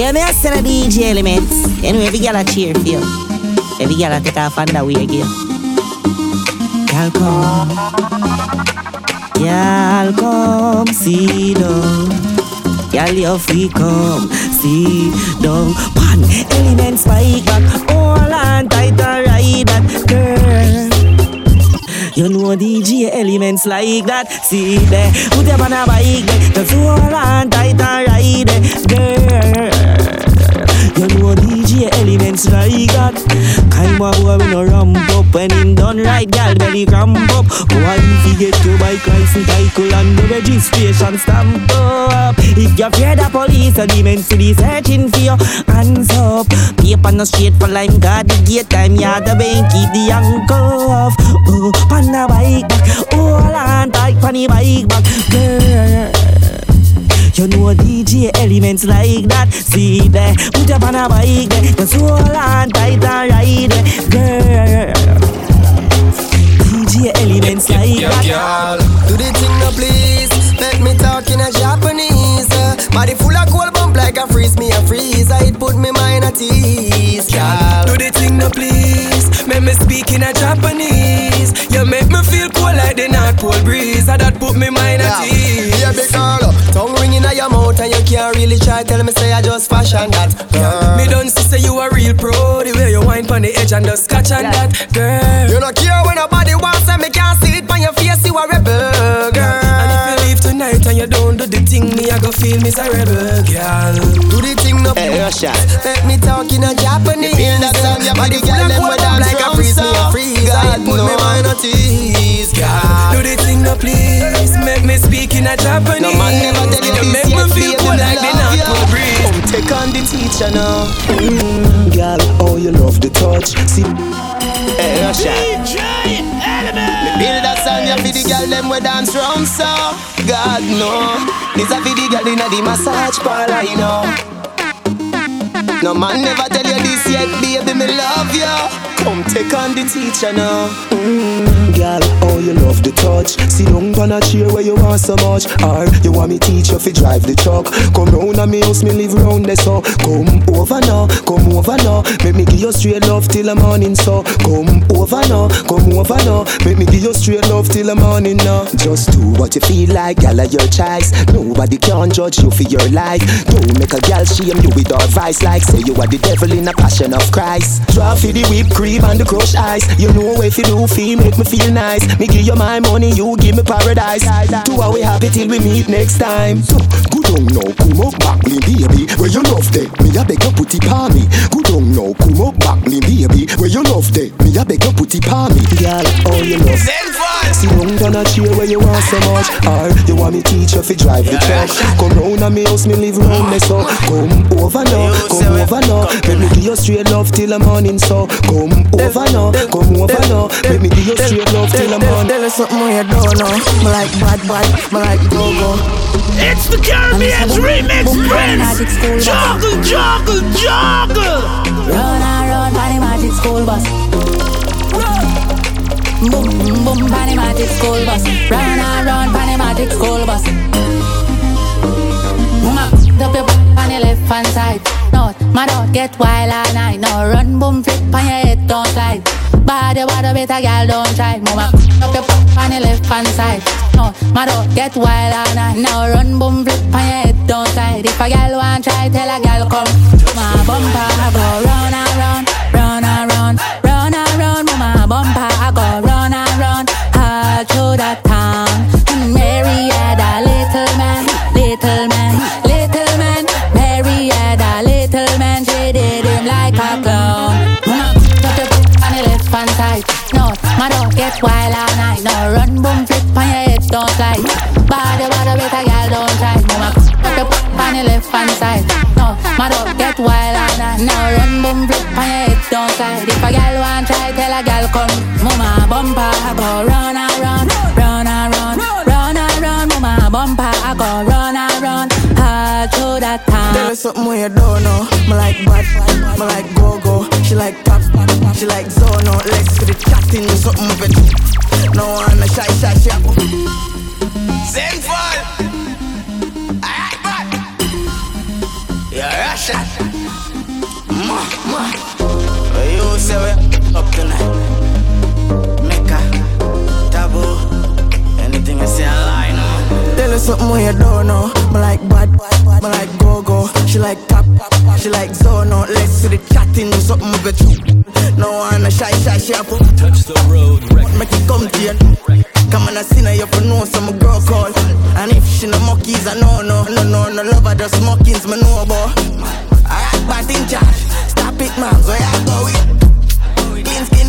Yeah, me a send a DJ elements. Anyway, every girl a cheer for you. Every girl a take off underwear gear. Girl come, girl come, see down. You free come, see down. Pan elements spike back, hold on tight ride that girl. You know DJ elements like that. See there, put them on a bike there. Just hold on tight and ride it, girl. You know DJ elements like that. Kind of boy we no ramp up when him done right, gal belly cramp up. Go on if you get your bike license cycle and the registration stamp up. If you're afraid of police, or demons to be searching for you, hands up. Paper no straight for lime, got the gate time, yeah the bank keep the handcuff. Oh, pan the bike back, oh, hold on tight, pan the bike back, girl. You know DJ elements like that. See there, put up on a bike there. Just hold on tight and ride it, girl. DJ elements like yeah, that. Girl. Do the thing now, please. Let me talk in a Japanese. Body full of cold bump like a freeze me a freeze. It put me mind at ease, girl. Do the thing now, please. Make me speak in a Japanese. You make me feel cool like the North Pole breeze. And that put me mind at ease. Yeah, big girl. Tongue ringing out your mouth and you can't really try. Tell me say I just fashion that, girl. Me don't see say you a real pro. The way you wine pon the edge and just scotch on that, girl. You don't care when nobody wants and me can't see you don't do the thing, me I go feel miserable, girl. Do the thing no Hey, Russia. Let me talk in a Japanese. You feel that song, your Body body full girl, of them cold with bump dance like a freeze me a freeze. God, I put me no. mind at ease, girl. Do the thing no, please. Make me speak in a Japanese. No man never tell you You this make me feel cool like the love North ya. Pole breeze. Come take on the teacher now. Mm, girl, oh you love the touch. See, hey, Russia. Me build a song ya for the girl them we dance round so. God no, this a for the girl inna the massage parlor, you know. No man never tell you this yet, baby, me love you. Come take on the teacher now. Mm, girl, oh you love the touch. Sit down on a chair where you want so much. Or you want me teach you fi drive the truck. Come round a me house, me live round there so. Come over now, come over now. Make me give you straight love till the morning so. Come over now, come over now. Make me give you straight love till the morning now. Just do what you feel like, girl, your choice. Nobody can judge you for your life. Don't make a girl shame you with our vice like say you are the devil in a passion of Christ. Draw for the whipped cream and the crushed ice. You know if you do feel make me feel nice. Me give you my money, you give me paradise. Two are we happy till we meet next time. So, good on now, come up back me baby. Where you love day, me a beg you put it on me. Good on now, come up back me baby. Where you love day, me a beg you put it on me. Girl, oh you love. See down on a chair where you want so much Or you want me teach you fi drive the truck Come round a me house, me live round me so Come over now, come over now Let me give you straight love till the morning so Come over now, come over now Let me give you straight love till the morning Tell us something more you don't know. Me like bad, bad, me like go go. It's the Caribbean's remix prince. Joggle, joggle, joggle. Run and run, Panny Magic School Bus. Boom, boom, Panny Magic School Bus. Run and run, Panny Magic School Bus. Mama, up your on the left hand side. No, my dog get wild all night. No, run, boom, flip on your head, don't slide. Body, water, better girl, don't try. Mama, up your on the left hand side. No, my dog get wild all night. Now run, boom, flip on your head, don't slide. If a girl want try, tell a girl come. My bumper, go round and round, round don't slide. Body, body, better girl, don't try. Mama, put your foot on the left hand side. No, my dog get wild all night. Now run, boom, flip on your head, don't slide. If a girl want try, tell a girl come. Mama, bumper, I go run and run, run and run, run and run. Mama, bumper, I go run and run, all through the town. Tell us something you don't know. Me like bad, me like go go. She like pop, she like out. Legs for the chatting, something of it. No one a shy shy shy. Zenfall. Alright, man. Yeah, Russian. Ma, ma. You say we up tonight. Mecca, taboo. Anything you say, I lie now. Tell her something when you don't know. Me like bad, me like go go. She like pop, she like zono. Let's see the chatting, something with it. No one a shy, shy, she a Touch the road, Make it come to you. Come on, I see now you for know some girl call. And if she no monkeys, I know no, no, no, no love her just mockings, me know about. Alright, but in charge. Stop it, man. So I go with clean skin.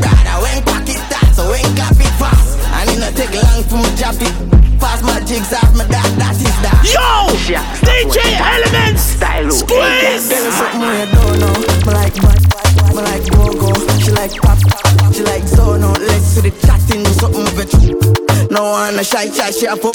Brother, when pocket that, so when cap it fast. And it not take long for me chop it. Pass my jigs off my that, that is that. Yo! DJ Elements! Style Squeeze! Tell me something you don't know. Like bad, No a shy, she a pop.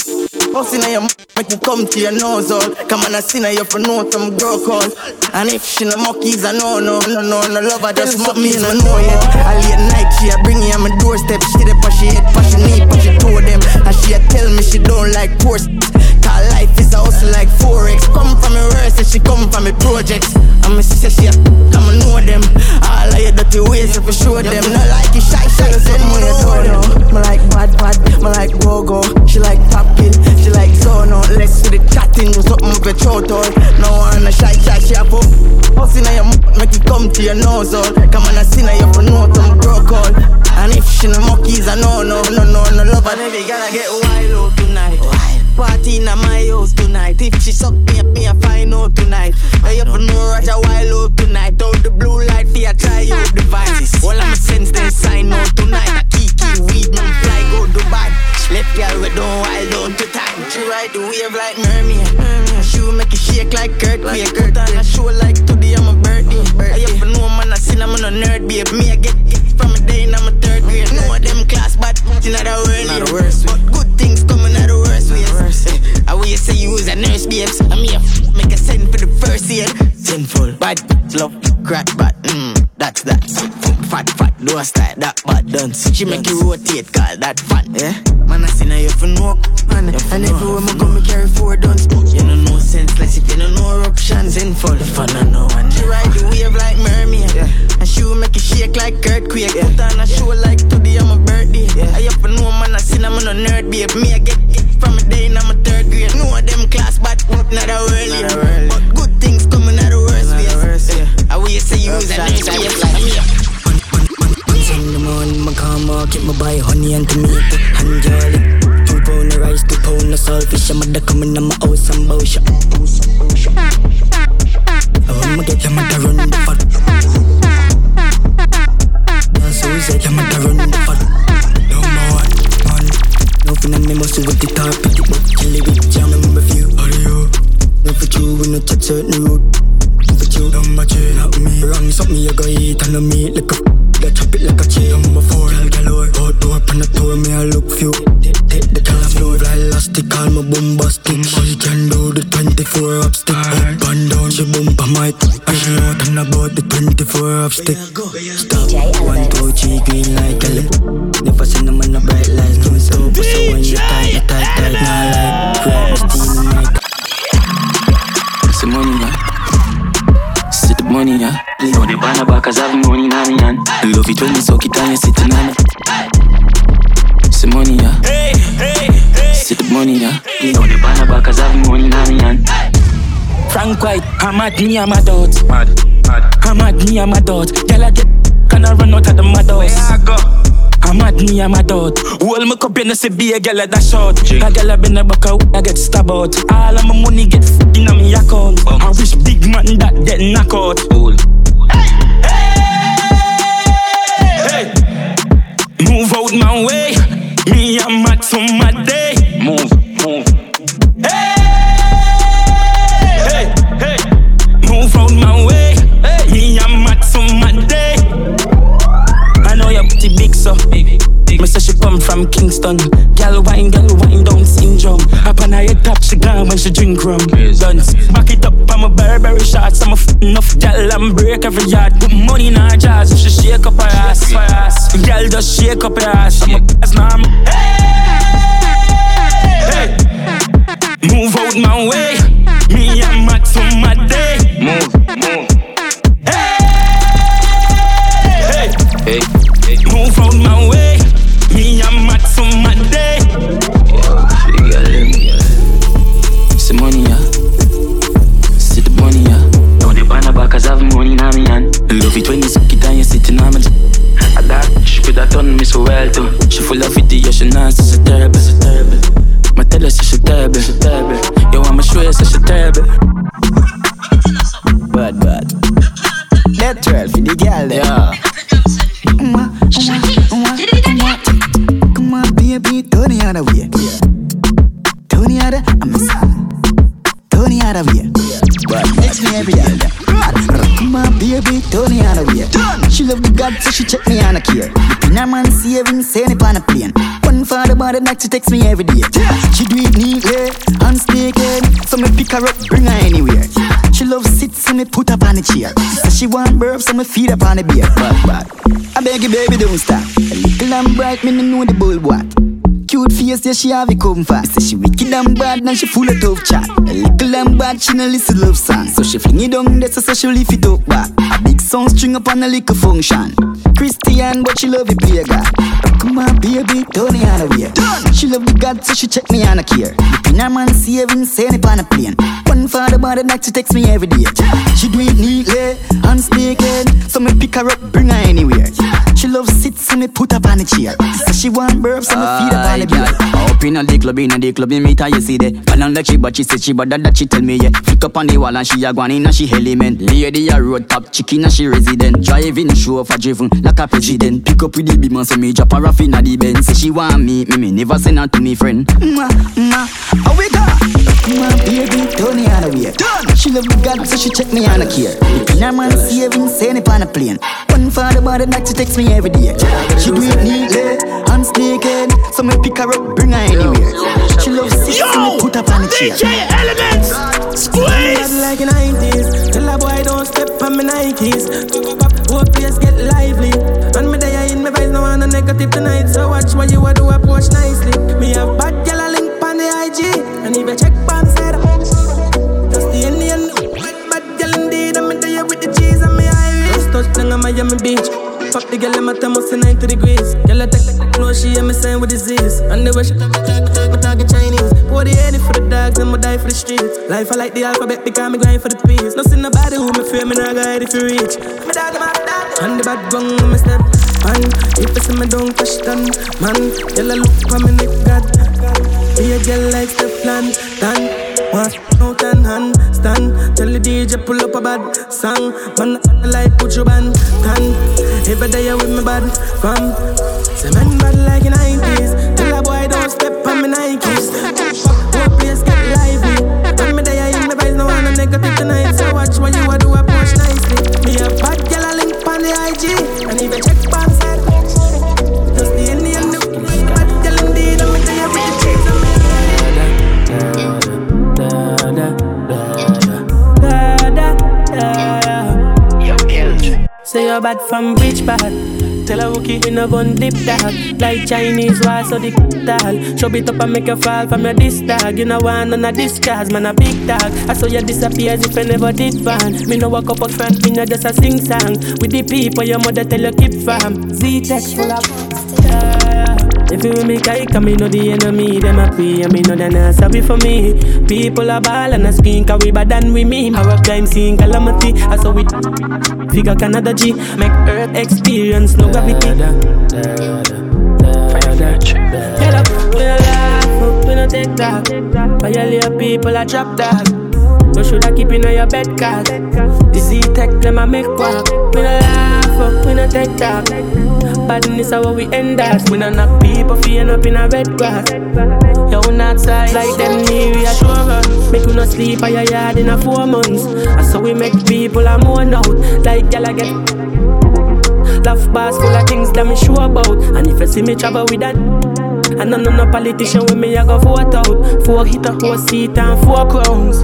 Pussy in your m- make you come to your nose all. Come on, I see now you for know some girl call. And if she no monkeys, I know no, no, no, no love her just monkeys, I know it. I late night, she a bring you on my doorstep. She dey push she head, push she knee, push she toe them. And she a tell me she don't like poor s- Cause life is a hustle like Forex. Come from me worst, and she come from me projects. And me say she a come and know them. All of your dirty ways, if you show them. Not like you shy, shy, send me something with your throat all. No one a shy, shy, she a pop. Pussy now your m- make it come to your nose all. Come on, I see now you for know some girl call. And if she no monkeys, I know no, no, no, no love. And you gotta get wild out tonight. Party in my house tonight. If she suck me up, me a find out tonight. I have no rush a while out tonight. Out the blue light, for try out devices. All I'm sense then sign out tonight. A kiki weed, man fly go Dubai. Girl we don't wild down to time. She ride the wave like mermaid. She make it shake like earthquake. Put on a show like today I'm a birthday. I have know man I sin I'm a nerd babe. Me I get it from a day in I'm a third grade. Know them class but in the world. Not the worst But good things coming out the worst ways. I will you say you was a nurse babes. I'm here make a send for the first aid. Sinful, bad, love, crack, bad. Mm, that's that. Fat, fat, a style that bad dance. She make you rotate, call that fun. Yeah, man, I see now you for no man. And everywhere me go, me carry four guns. You know no sense, less if you don't know eruptions. Sinful, the fun I know. And she ride the wave like mermaid. Yeah. And she will make it shake like earthquake. Yeah. Put on a show like today I'm a birthday. Yeah. I have to know man, I see I'm a nerd babe. Me I get it from a day in I'm a third grade. Know them class, but not a worldly. But good things coming Yeah. I will you say you was a nurse babe. I'm in the morning, my car market, my buy honey and tomato and jolly. Two pound of rice, two pound of saltfish. I'm mother coming on my house and bow shop. Oh, I'ma get them to run the fat. That's who said them to run the fat. No more one. Nothing on me must with the top, pick it up, kill it with jam and review. How do you? No for you, we no touch certain road. For you, don't match it up me. Wrong something you go eat and no meat like a that chop it like a chain on my four Girl oh. galore Outdoor pan the tour me I look few Take the color flow fly elastic Call me bombastic She can do the 24 up stick. Up and down she bump a mic And she know nothing about the 24 up stick Frank White, I'm at me, I'm a dot Mad, mad. I'm at me, I'm a dot Girl, I get Can I run out of the mad house? go. I'm at me, I'm a dot Hold me cup, know, say be a girl at that short A girl I been a buck out, I get stabbed out All of my money get f***ed in me account I wish big man that get knock out Cool. Hey, hey, hey. Move out my way Me, I'm mad for my day move. When she drink rum. Dance. Back it up, I'm a Burberry shots. I'm a f- enough girl and break every yard. Put money in her jars if she shake up her ass. Her ass. Girl just shake up her ass. I'm a ass now. I'm Hey, move out my way. Yo, I'ma show you, she terrible. Bad, bad. That 12 for the girl. Yeah. Come on, baby, turn the other way. Turn the other, I'm a son. Turn the other way. But next me every day. On, baby, turn the other way. She love the God, so she check me on a care. The a man saving, send it on a plane. One for the body, like she text me every day. She do it neatly, unspeaking. So me pick her up, bring her anywhere. She love sit, so me put up on the chair. So she want burp, so me feed up on the beer. But, but, I beg you, baby, don't stop. A little and bright, me no know the bull what. Cute face, yeah, she have it come fast. Say she wicked and bad, now she full of tough chat. A little and bad, she no listen love song. So she fling it down there, so, she lift it up back. A big song string up on a little function. Christian, but she love it play God. On, baby, it on the way. She love the God, so she check me on a care. The pinner man saving, send it on a plane. One for the body, like she text me every day. She do it neatly, unspeaking. So me pick her up, bring her anywhere. She love sit, so me put up on the chair. So she want burp, so me feed up on the beer. Up in a the club, in the club, me meet her, you see there. Girl on like she, but she said she bad that she tell me yeah. Flick up on the wall and she a gone in and she element. Lady a road top, chicken and she resident. Driving show for driven like a president. Pick up with the big man, so me drop her off in the Benz. Say she want me, me me never send her to me friend. Mwah, mwah, how we go? My baby, turn it on the way. She love the God, so she check me on a care. The pinner man saving, send it on a plane. One for the body, like she text me every day. She do it neatly, unspeaking. So me pick her up, bring her anywhere. She love sit, so me put up on the chair. DJ Elements, squeeze. like in 90s. Tell a boy don't step on my Nikes. Whole place get lively. And me there in my vibes, no one a negative tonight. So watch what you a do, approach nicely. Me have bad girl a link on the IG. And if you check pan said, just the Indian. Bad girl indeed, I'm there with the cheese and me Irish. Just touch down on Miami Beach. Fuck the girl in my thermos in 90 degrees. Girl, I take no she hear me saying with disease. And the way she talk, me talking Chinese. Pour the any for the dogs and me die for the streets. Life I like the alphabet because me grind for the peace. No see nobody who me fear me not guide if you reach. Me dog my dog. And the bad gun me step. Man, if you see me down, man, girl I look for me neck. Be a girl like Stefan, Dan. Want out and hand stand. Tell the DJ pull up a bad song. Man, I like put your band can. Every day you with me bad fam. Say man bad like 90s. Bad from which part? Tell a rookie in a gun dip dog. Like Chinese why so the tall Show it up and make you fall from your disc dog. You know one on a disguise, man a big dog. I saw you disappear as if I never did van Me no walk up a front, me no just a sing song. With the people your mother tell you keep from. Z-Tech full of. If you with me kike, I me know the enemy Them a pray, and me know they not sorry for me. People are ball and a screen Cause we bad than we mean. Our crime scene calamity I saw it Figure Canada G. Make earth experience no gravity. Get up, we no laugh up, we no take talk Violate people a drop dog So should I keep in your bed cause This tech them a make walk We no laugh up, we no take talk Badness how we end up. We no knock people for end up in a red grass Yo, not side like them need reassurance Make you not sleep at your yard in a four months And so we make people a mourn out Like y'all get Love bars full of things that me sure about And if you see me travel with that and none of no politician with me, I go vote out. Four hit a whole seat and four crowns.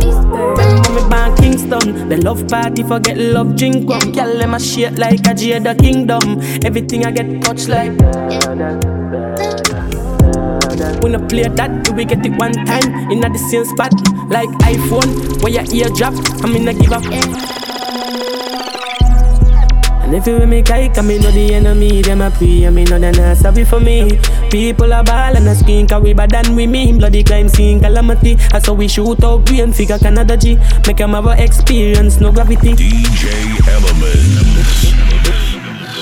When Kingston, the love party forget love drink rum. Girl, them a shit like a Jada Kingdom. Everything I get touched like. When I play that, do we get it one time in the same spot, like iPhone, where your ear drop. I'm in a give up. And if you with me kike, I me know the enemy, them a pray, I me know they not sorry for me. People are ball and a screen, cause we bad than we mean. Bloody crime scene, calamity. That's how we shoot out brain, figure Canada G. Make them have a experience, no gravity. DJ Element.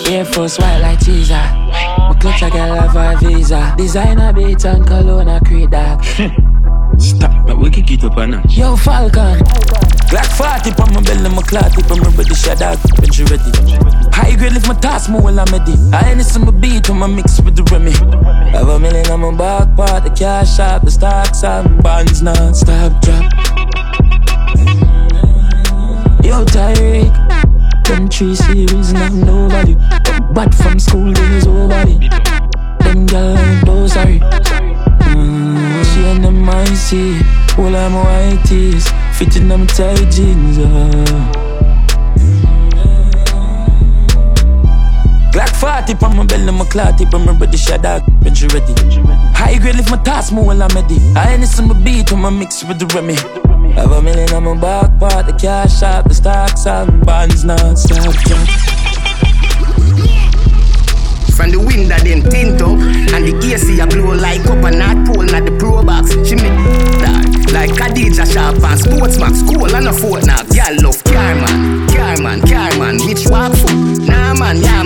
Air Force white like teaser. My clutch, I got love a visa. Designer beats and cologne, I create that. Stop, but we can get up on that. Yo, Falcon. Glock 40 on my belly, my clot tip, I'm ready, shut out, when you ready. High grade lift my task, more while I'm ready. I ain't some beat on my mix with the Remy. Have a million on my back part, the cash out, the stocks and bonds non-stop drop. Yo, Tyreek, three series now no value. But from school, days over. Them gal ain't those sorry. Mm, she and them icy, all I'm white tees, fitting them tight jeans. Uh. Glock 40 on my belly, my clot tip, I'm ready, shot dog, when you ready. High grade lift my task, more while I'm ready. I ain't some beat on my mix with the Remy. Have a million on my back part, the cash out, the stocks and bonds non-stop. From the window them tint up And the AC a blow like up a North Pole Not the Pro Box She make that Like Khadija Sharp and Sportsman School and a fortnight Girl love car man Car man, car man Bitch walk foot Nah man, yeah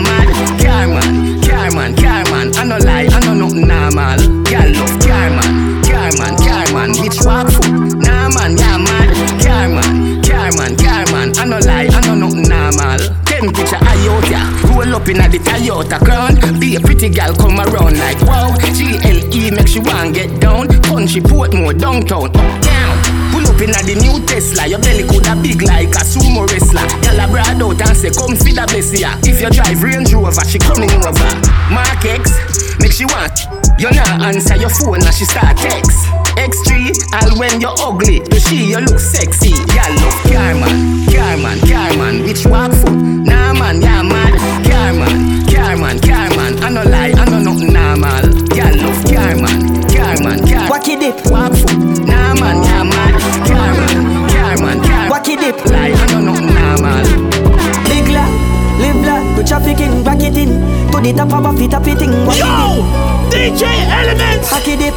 downtown. Uptown Pull up in a the new Tesla. Your belly coulda big like a sumo wrestler. Gal a broad out and say come feed a bless ya. If you drive Range Rover she coming over Mark X Make she want You not answer your phone and she start text. X3 All when you're ugly To she you look sexy. Gal love car man Car man, car man Which walk foot la, good trafficking, back it in. To the top of a fit, up in. Wacky Yo. DJ Elements. Wacky dip.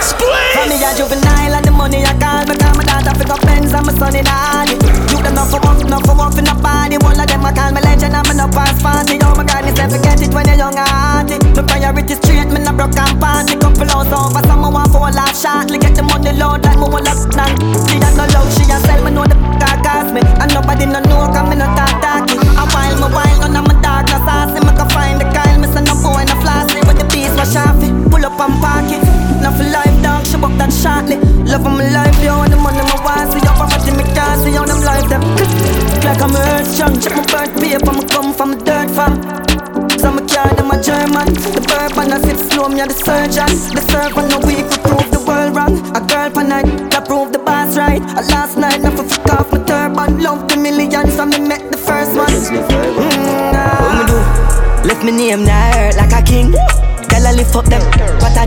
Squeeze. Me a juvenile and the money I call Because my daughter pick up pens and my son in hardy You them not for work, not for work in the body One of them I call me legend and me no pass party Oh my God, me say forget it when you're young and hearty My priority straight, me no broke and party Couple hours over, someone want for a laugh shortly Get the money load like me want up now She no love, she a sell,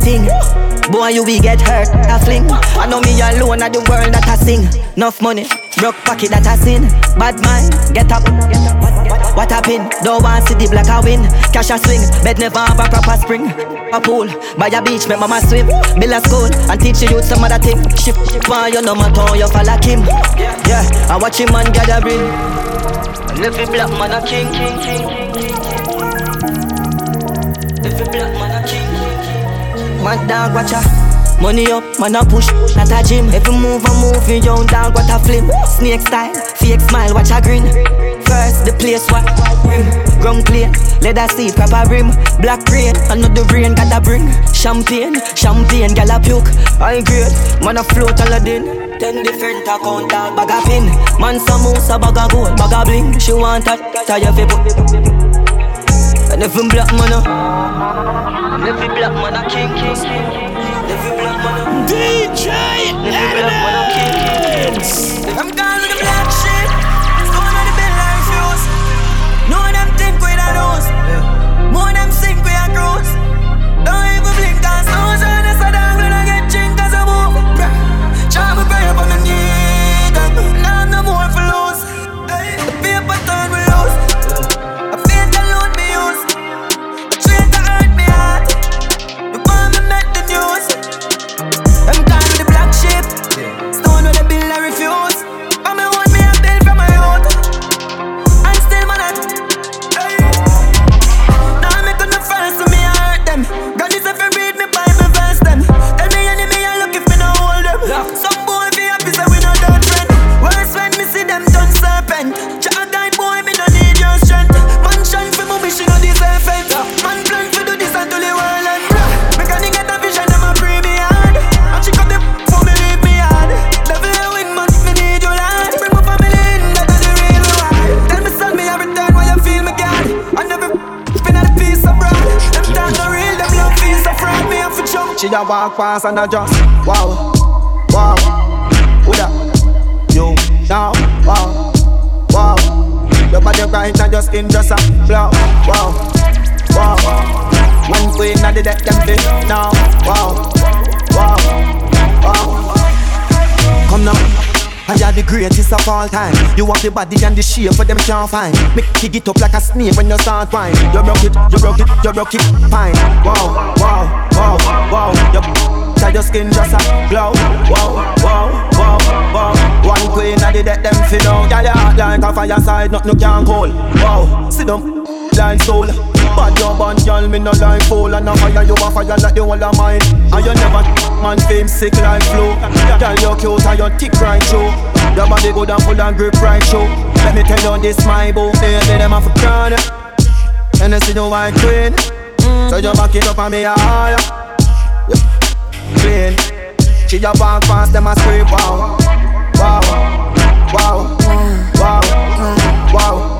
thing. Boy, you will get hurt, I fling. I know me alone at the world that I sing. Enough money, broke pocket that I sin. Bad mind, get up. What happen? Don't want see the black I win. Cash a swing, bed never have a proper spring. A pool, by a beach, make mama swim. Build a school, and teach you youth some other thing. Ship, why you no matter you follow him Yeah, I watch him man gathering. And every black man a king, king, king, king, king. Every black man Mad dog watch a Money up, man a push, not a gym. Every move I move, you young dog what a flim. Snake style, fake smile, watch a grin. First, the place what? Rim. Ground clean, leather seat, proper rim. Black rain, another rain gotta bring. Champagne, champagne, gal a puke. High grade, man a float Aladdin Ten different account, bag a pin. Man some moose, a bag a gold, bag a bling. She want a tie fi put and every black man a Every black man a king, king, king Every black man a DJ Every black man a king, king. I'm gone with the black She a walk past and I just wow, wow. Who that? You now, wow, wow. Your body right and your skin just a glow, wow, wow. One queen of the deck them fit now, wow, wow, wow. Come now. I are the greatest of all time. You have the body and the shape for them can't find. Make kick it up like a snake when you start wine. You rock it, you rock it, you rock it, fine. Wow, wow, wow, wow. You tell your skin just a glow. Wow, wow, wow, wow. One queen of the deck them down. Girl, you hot like a fireside, nothing can cold. Wow, sit down, like soul. Bad your band, girl, me no like fool. And a fire, you a fire like the whole of mine. And you never man fame sick like flu. Girl, you cute and you thick right through Your body good and full and grip right through Let me tell you this, my boo. Baby, them a for crown And I see the white queen. Mm. So you back it up and me a higher. Clean She a walk past them a scream wow. Wow, wow